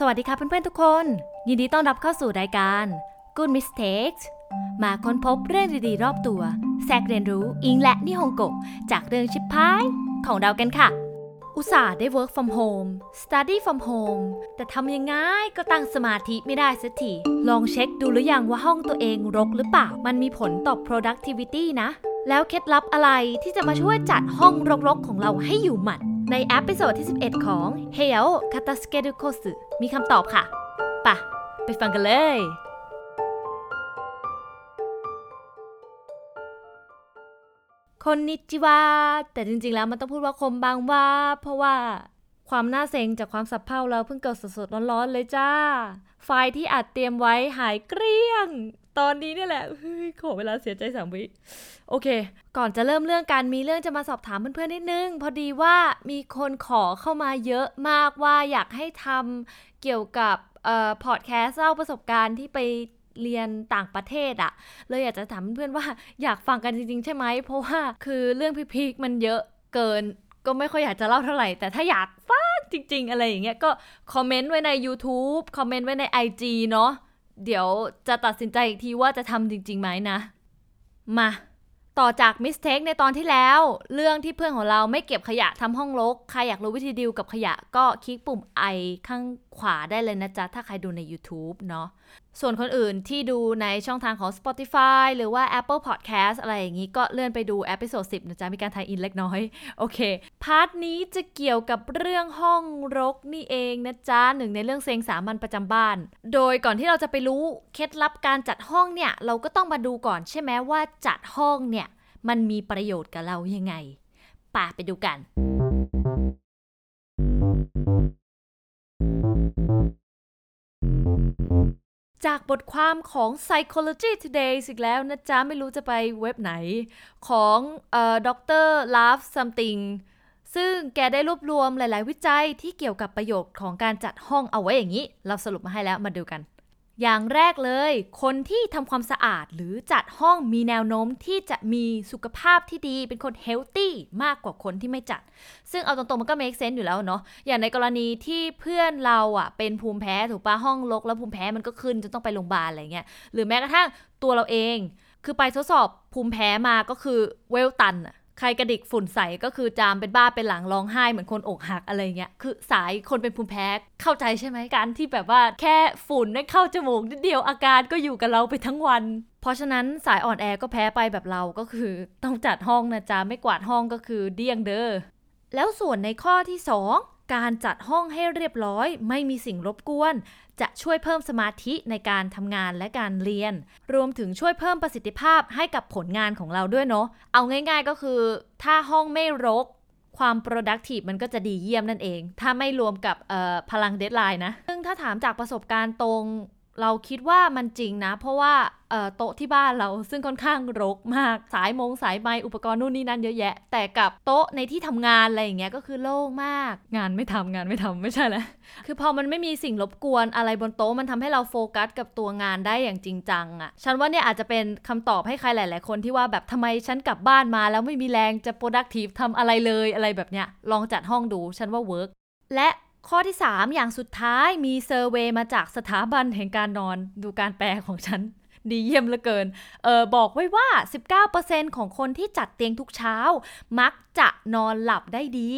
สวัสดีค่ะเพื่อนๆทุกคน ยินดีต้อนรับเข้าสู่รายการ Good Mistakes มาค้นพบเรื่องดีๆ รอบตัวแทรกเรียนรู้อิงและนิฮงโกจากเรื่องชิปพายของเรากันค่ะ อุตส่าห์ได้ work from home study from home แต่ทำยังไงก็ตั้งสมาธิไม่ได้สักทีลองเช็คดูหรือยังว่าห้องตัวเองรกหรือเปล่า มันมีผลต่อ productivity นะ แล้วเคล็ดลับอะไรที่จะมาช่วยจัดห้องรกๆของเราให้อยู่หมัด ใน episode ที่ 11 ของ h e l k a t a s k e d u Kosu มีคำตอบค่ะปะไปฟังกันเลย こんにちは แต่จริงๆแล้วมันต้องพูดว่าこんばんは เพราะว่า ความน่าเซ็งจากความสะเพร่าเราเพิ่งเกิดสดๆร้อนๆเลยจ้า ไฟล์ที่อัดเตรียมไว้หายเกลี้ยง ตอนนี้เนี่ยแหละขอเวลาเสียใจสามวิ โอเค ก่อนจะเริ่มเรื่องการมีเรื่องจะมาสอบถามเพื่อนๆนิดนึง พอดีว่ามีคนขอเข้ามาเยอะมากว่าอยากให้ทำเกี่ยวกับเอ่อพอดแคสต์เล่าประสบการณ์ที่ไปเรียนต่างประเทศอะเลยอยากจะถามเพื่อนว่าอยากฟังกันจริงๆ ใช่ไหม เพราะว่าคือเรื่องพีคๆมันเยอะเกิน ก็ไม่ค่อยอยากจะเล่าเท่าไหร่ แต่ถ้าอยากฟั จริง ๆ อะไรอย่างเงี้ยก็คอมเมนต์ไว้ใน YouTube คอมเมนต์ไว้ใน IG เนาะเดี๋ยวจะตัดสินใจอีกทีว่าจะทำจริงๆไหมนะ มา ต่อจาก mistake ในตอนที่แล้ว เรื่องที่เพื่อนของเราไม่เก็บขยะทำห้องรก ใครอยากรู้วิธีดีลกับขยะก็คลิกปุ่ม i ข้างขวาได้เลยนะจ๊ะ ถ้าใครดูใน YouTube เนาะส่วนคนอื่นที่ดูในช่องทางของ Spotify หรือว่า Apple Podcast อะไรอย่างนี้ก็เลื่อนไปดู episode 10นะจ๊ะ มีการ tie-in เล็กน้อย โอเค part นี้จะเกี่ยวกับเรื่องห้องรกนี่เองนะจ๊ะ หนึ่งในเรื่องเซงสามัญประจำบ้าน โดยก่อนที่เราจะไปรู้เคล็ดลับการจัดห้องเนี่ย เราก็ต้องมาดูก่อนใช่ไหมว่าจัดห้องเนี่ย มันมีประโยชน์กับเรายังไงป่าไปดูกัน จากบทความของ Psychology Today อีกแล้วนะจ๊ะ ไม่รู้จะไปเว็บไหน ของเอ่อดรลาฟซัมติงซึ่งแกได้รวบรวมหลาย ๆ วิจัยที่เกี่ยวกับประโยชน์ของการจัดห้องเอาไว้อย่างนี้ เราสรุปมาให้แล้วมาดูกัน อย่างแรกเลย คนที่ทำความสะอาดหรือจัดห้องมีแนวโน้มที่จะมีสุขภาพที่ดีเป็นคนเฮลตี้มากกว่าคนที่ไม่จัด ซึ่งเอาตรงๆ มันก็ make sense อยู่แล้วเนาะอย่างในกรณีที่เพื่อนเราอะเป็นภูมิแพ้ถูกปะห้องรกแล้วภูมิแพ้มันก็ขึ้นจนต้องไปโรงพยาบาลอะไรเงี้ยหรือแม้กระทั่งตัวเราเอง คือไปทดสอบภูมิแพ้มาก็คือเวลตันอะ ใครกระดิกฝุ่นใสก็คือจามเป็นบ้าเป็นหลังร้องไห้เหมือนคนอกหักอะไรเงี้ยคือสายคนเป็นภูมิแพ้เข้าใจใช่ไหมการที่แบบว่าแค่ฝุ่นได้เข้าจมูกนิดเดียวอาการก็อยู่กับเราไปทั้งวัน เพราะฉะนั้นสายอ่อนแอก็แพ้ไปแบบเราก็คือ ต้องจัดห้องนะจ๊ะไม่กวาดห้องก็คือเดี้ยงเด้อแล้วส่วนในข้อที่ 2 การจัดห้องให้เรียบร้อย ไม่มีสิ่งรบกวน จะช่วยเพิ่มสมาธิในการทำงานและการเรียน รวมถึงช่วยเพิ่มประสิทธิภาพให้กับผลงานของเราด้วยเนาะเอาง่าย ๆก็คือ ถ้าห้องไม่รกความ productive มันก็จะดีเยี่ยมนั่นเอง ถ้าไม่รวมกับพลังเดทไลน์นะ ซึ่งถ้าถามจากประสบการณ์ตรง เราคิดว่ามันจริงนะ เพราะว่าโต๊ะที่บ้านเราซึ่งค่อนข้างรกมาก สายมงสายไม้อุปกรณ์นู่นนี่นั่นเยอะแยะ แต่กับโต๊ะในที่ทำงานอะไรอย่างเงี้ยก็คือโล่งมาก งานไม่ทำงานไม่ทำไม่ใช่แล้วคือพอมันไม่มีสิ่งรบกวนอะไรบนโต๊ะมันทำให้เราโฟกัสกับตัวงานได้อย่างจริงจังอะ่ะฉันว่าเนี่ยอาจจะเป็นคำตอบให้ใครหลาย ๆ คนที่ว่าแบบทำไมฉันกลับบ้านมา แล้วไม่มีแรงจะ productive ทำอะไรเลยอะไรแบบเนี้ยลองจัดห้องดูฉันว่า work และ ข้อที่ 3 อย่างสุดท้ายมี survey มาจากสถาบันแห่งการนอนดูการแปลของฉัน ดีเยี่ยมเหลือเกินเออบอกไว้ว่า 19%ของคนที่จัดเตียงทุกเช้า มักจะนอนหลับได้ดี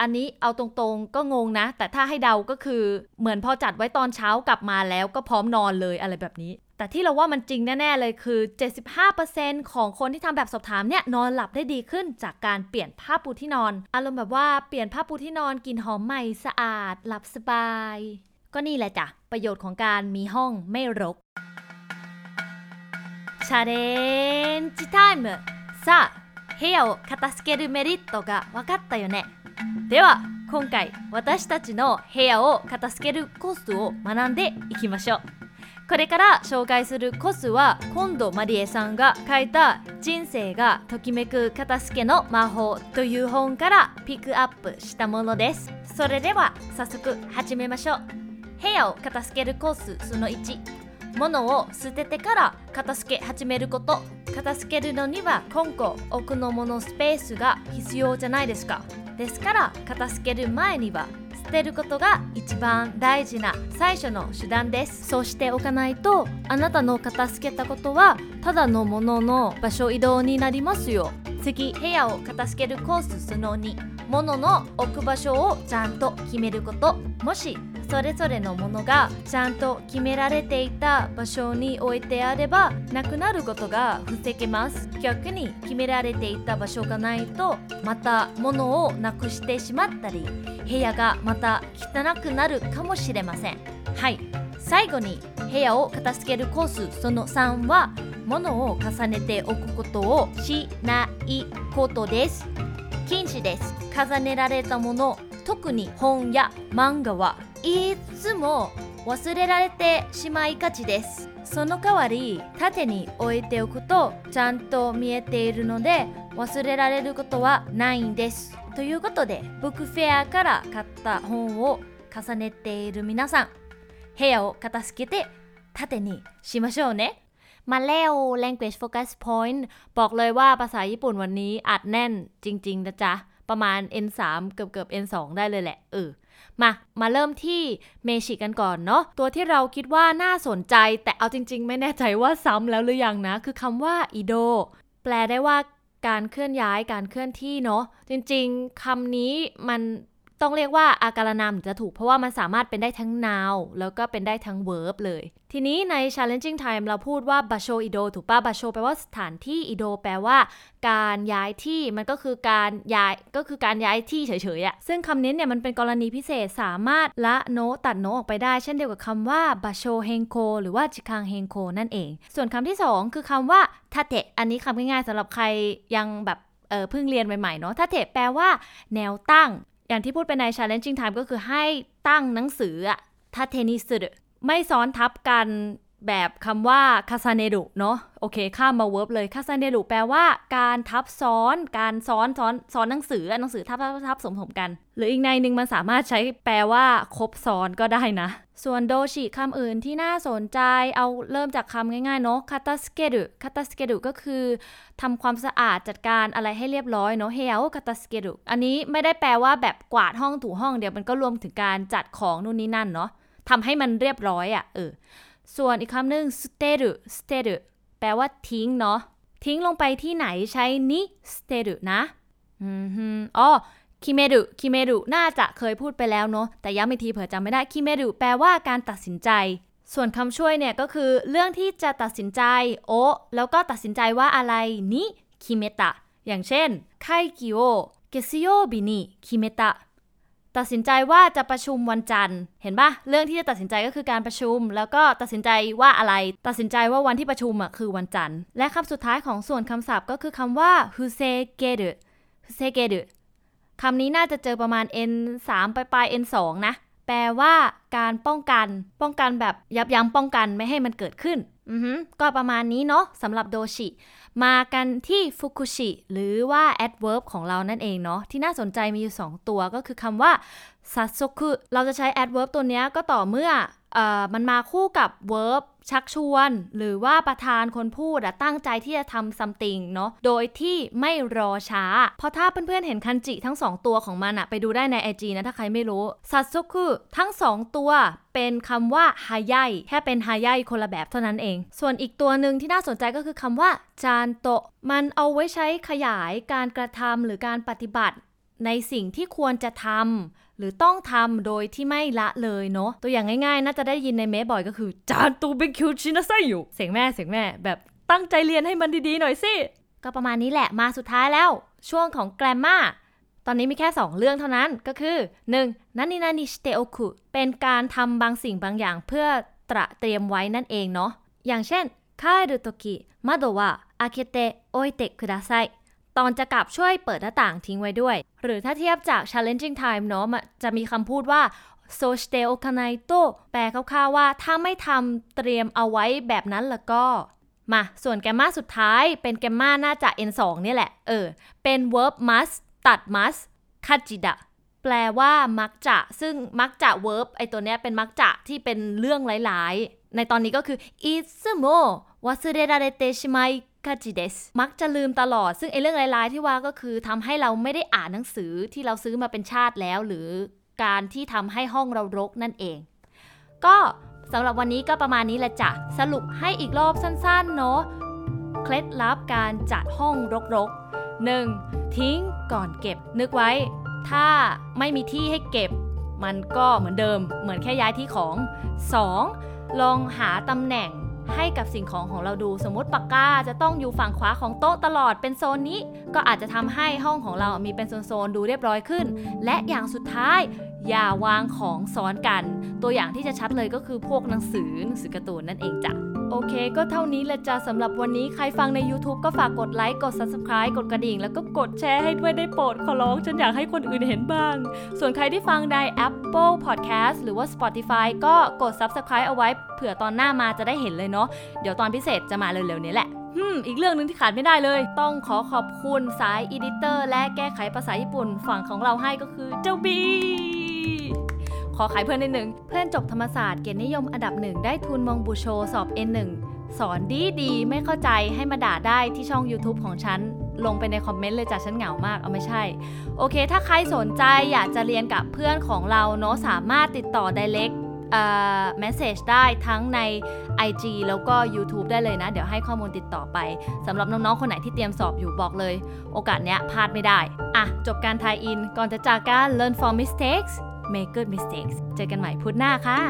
อันนี้เอาตรงๆก็งงนะ แต่ถ้าให้เดาก็คือเหมือนพอจัดไว้ตอนเช้ากลับมาแล้วก็พร้อมนอนเลยอะไรแบบนี้ แต่ที่เราว่ามันจริงแน่ ๆ เลยคือ 75%ของคนที่ทำแบบสอบถามเนี่ยนอนหลับได้ดีขึ้นจากการเปลี่ยนผ้าปูที่นอน อารมณ์แบบว่าเปลี่ยนผ้าปูที่นอนกลิ่นหอมใหม่สะอาด หลับสบาย ก็นี่แหละจ้ะประโยชน์ของการมีห้องไม่รก チャレンジタイムさあ部屋を片付けるメリットが分かったよねでは今回私たちの部屋を片付けるコツを学んでいきましょう これから紹介するコツは今度マリエさんが書いた「人生がときめく片付けの魔法」という本からピックアップしたものです。それでは早速始めましょう。部屋を片付けるコツその1物を捨ててから片付け始めること片付けるのには今個奥の物スペースが必要じゃないですか。ですから片付ける前には捨てることが一番大事な最初の手段です。そうしておかないとあなたの片付けたことはただのものの場所移動になりますよ。次部屋を片付けるコースその2物の置く場所をちゃんと決めること。もしそれぞれのものがちゃんと決められていた場所に置いてあればなくなることが防げます。逆に決められていた場所がないとまた物をなくしてしまったり部屋がまた汚くなるかもしれません。はい。最後に部屋を片付けるコースその3は物を重ねておくことをしないことです。禁止です。重ねられたもの特に本や漫画はいつも忘れられてしまいがちですその代わり縦に置いておくとちゃんと見えているので忘れられることはないんですということでブックフェアから買った本を重ねている皆さん部屋を片付けて縦にしましょうねมาแล้ว language focus point บอกเลยว่าภาษาญี่ปุ่นวันนี้อัดแน่นจริงๆนะจ๊ะ ประมาณ N3 เกือบเกือบ N2 ได้เลยแหละเออ มา มาเริ่มที่เมชิกันก่อนเนาะ ตัวที่เราคิดว่าน่าสนใจ แต่เอาจริง ๆ ไม่แน่ใจว่าซ้ำแล้วหรือยังนะ คือคำว่าอิโดแปลได้ว่าการเคลื่อนย้ายการเคลื่อนที่เนาะ จริง ๆคำนี้มัน ต้องเรียกว่าอาการนามจะถูกเพราะว่ามันสามารถเป็นได้ทั้ง noun แล้วก็เป็นได้ทั้ง verb เลย ทีนี้ใน challenging time เราพูดว่า basho ido ถูกป่ะ basho แปลว่าสถานที่ ido แปลว่า การย้ายที่มันก็คือการย้ายก็คือการย้ายที่เฉยๆอะซึ่งคำนี้เนี่ยมันเป็นกรณีพิเศษสามารถละโนตัดโนออกไปได้ เช่นเดียวกับคำว่า basho henko หรือว่าจิคัง henko นั่นเอง ส่วนคำที่ 2 คือคำว่า tate อันนี้คำง่ายๆสำหรับใครยังแบบเพิ่งเรียนใหม่ๆเนาะ tate แปลว่า แนวตั้ง อย่างที่พูดไปใน challenging time ก็คือให้ตั้งหนังสืออะถ้าเทนิสไม่ซ้อนทับกัน แบบคำว่าคาซาเนดุเนาะโอเค ข้ามมา verb เลย 重ねる แปลว่าการทับซ้อน การซ้อนซ้อนซ้อนหนังสือหนังสือทับทับทับสมสมกัน หรืออีกในหนึ่งมันสามารถใช้แปลว่าครบซ้อนก็ได้นะ ส่วน 動詞 คำอื่นที่น่าสนใจเอาเริ่มจากคำง่ายๆเนาะคาตาสเกดุคาตาสเกดุก็คือทำความสะอาดจัดการอะไรให้เรียบร้อยเนาะเฮลคาตาสเกดุอันนี้ไม่ได้แปลว่าแบบกวาดห้องถูห้องเดียวมันก็รวมถึงการจัดของนู่นนี่นั่นเนาะทำให้มันเรียบร้อยอะ่ะเออ ส่วนอีกคำหนึ่ง捨てる 捨てる แปลว่าทิ้งเนาะ ทิ้งลงไปที่ไหนใช้นิสเตรุนะ อืมอ๋อ決める 決める น่าจะเคยพูดไปแล้วเนาะ แต่ย้ำอีกทีเผื่อจำไม่ได้決める แปลว่าการตัดสินใจ ส่วนคำช่วยเนี่ยก็คือ เรื่องที่จะตัดสินใจ を แล้วก็ตัดสินใจว่าอะไรに決めた อย่างเช่น 会議を月曜日にคิเมตะ ตัดสินใจว่าจะประชุมวันจันทร์ เห็นปะเรื่องที่จะตัดสินใจก็คือการประชุม แล้วก็ตัดสินใจว่าอะไร ตัดสินใจว่าวันที่ประชุมอะคือวันจันทร์ และคำสุดท้ายของส่วนคำศัพท์ก็คือคำว่า husegeru husegeru คำนี้น่าจะเจอประมาณ n 3ปลาย n 2นะ แปลว่าการป้องกัน ป้องกันแบบยับยั้งป้องกันไม่ให้มันเกิดขึ้น อือก็ประมาณนี้เนาะสำหรับโดชิ มากันที่ฟุกุชิหรือว่า adverb ของเรานั่นเองเนาะที่น่าสนใจมีอยู่ 2 ตัวก็คือคำว่า ซัตโซคุเราจะใช้ adverb ตัวนี้ก็ต่อเมื่ออมันมาคู่กับ verb ชักชวน หรือว่าประธานคนพูดตั้งใจที่จะทำ something เนาะโดยที่ไม่รอช้า เพราะถ้าเพื่อนๆเห็นคันจิทั้ง 2 ตัวของมันอะไปดูได้ใน IG นะ ถ้าใครไม่รู้ซัตโซคุทั้ง 2 ตัวเป็นคำว่าฮายายแค่เป็นฮายายคนละแบบเท่านั้นเอง ส่วนอีกตัวหนึ่งที่น่าสนใจก็คือคำว่า ちゃんと มันเอาไว้ใช้ขยายการกระทำหรือการปฏิบัติในสิ่งที่ควรจะทำ หรือต้องทำโดยที่ไม่ละเลยเนาะตัวอย่างง่ายๆ น่าจะได้ยินในเมะบ่อยก็คือ ちゃんと勉強しなさい อยู่เสียงแม่เสียงแม่ แบบตั้งใจเรียนให้มันดีๆหน่อยสิ ก็ประมาณนี้แหละมาสุดท้ายแล้ว ช่วงของ grammar ตอนนี้มีแค่ 2 เรื่องเท่านั้นก็คือ 1. なになにしておく เป็นการทำบางสิ่งบางอย่างเพื่อตระเตรียมไว้นั่นเองเนาะอย่างเช่นคารุโตกิมาโดวะอาเคเตโอเตะคุดาไซ ตอนจะกลับช่วยเปิดหน้าต่างทิ้งไว้ด้วย หรือถ้าเทียบจาก challenging time เนาะจะมีคำพูดว่า so s t e o k a n a i t o แปลคร่าวๆว่าถ้าไม่ทำเตรียมเอาไว้แบบนั้นแล้วก็ มา ส่วนแกมมาสุดท้ายเป็นแกมมาน่าจะ n2 นี่แหละ เออ เป็น verb must ตัด must คาจิดะแปลว่ามักจะ ซึ่งมักจะ verb ไอตัวเนี้ยเป็นมักจะที่เป็นเรื่องหลายๆ ในตอนนี้ก็คือ i t s m o วา s เรราเรเตชิไมคาจิเดสมักจะลืมตลอด ซึ่งไอ้เรื่องลายๆที่ว่าก็คือทำให้เราไม่ได้อ่านหนังสือที่เราซื้อมาเป็นชาติแล้ว หรือการที่ทำให้ห้องเรารกนั่นเอง ก็สำหรับวันนี้ก็ประมาณนี้แหละจ้ะ สรุปให้อีกรอบสั้นๆ เนาะ เคล็ดลับการจัดห้องรกๆ 1. ทิ้งก่อนเก็บ นึกไว้ ถ้าไม่มีที่ให้เก็บ มันก็เหมือนเดิม เหมือนแค่ย้ายที่ของ 2. ลองหาตำแหน่ง ให้กับสิ่งของของเราดูสมมติปากกาจะต้องอยู่ฝั่งขวาของโต๊ะตลอดเป็นโซนนี้ ก็อาจจะทำให้ห้องของเรามีเป็นโซนๆดูเรียบร้อยขึ้น และอย่างสุดท้าย อย่าวางของซ้อนกัน ตัวอย่างที่จะชัดเลยก็คือพวกหนังสือหนังสือการ์ตูนนั่นเองจ้ะโอเค ก็เท่านี้ละจ้ะสำหรับวันนี้ใครฟังใน YouTube ก็ฝากกดไลค์กด Subscribe กดกระดิ่ง แล้วก็กดแชร์ให้ด้วยได้โปรดขอร้องฉันอยากให้คนอื่นเห็นบ้าง ส่วนใครที่ฟังใน Apple Podcast หรือว่า Spotify ก็กด Subscribe เอาไว้ เผื่อตอนหน้ามาจะได้เห็นเลยเนาะเดี๋ยวตอนพิเศษจะมาเร็วๆนี้แหละฮึมอีกเรื่องหนึ่งที่ขาดไม่ได้เลย ต้องขอขอบคุณสาย editor และแก้ไขภาษาญี่ปุ่นฝั่งของเราให้ก็คือเจ้าบี ขอขายเพื่อนนิดหนึ่งเพื่อนจบธรรมศาสตร์เกียรตินิยมอันดับหนึ่งได้ทุนมองบูโชสอบ N1 สอนดีดีไม่เข้าใจให้มาด่าได้ที่ช่อง YouTube ของฉัน ลงไปในคอมเมนต์เลยจ้ะฉันเหงามาก เอาไม่ใช่ โอเค ถ้าใครสนใจอยากจะเรียนกับเพื่อนของเราเนาะสามารถติดต่อ direct เอ่อ message ได้ทั้งใน IG แล้วก็ YouTube ได้เลยนะ เดี๋ยวให้ข้อมูลติดต่อไปสำหรับน้องๆ คนไหนที่เตรียมสอบอยู่บอกเลย โอกาสเนี้ยพลาดไม่ได้ อะ จบการทายอิน ก่อนจะจากการ learn from mistakes Maker Mistakes เจอกันใหม่พุธหน้าค่ะ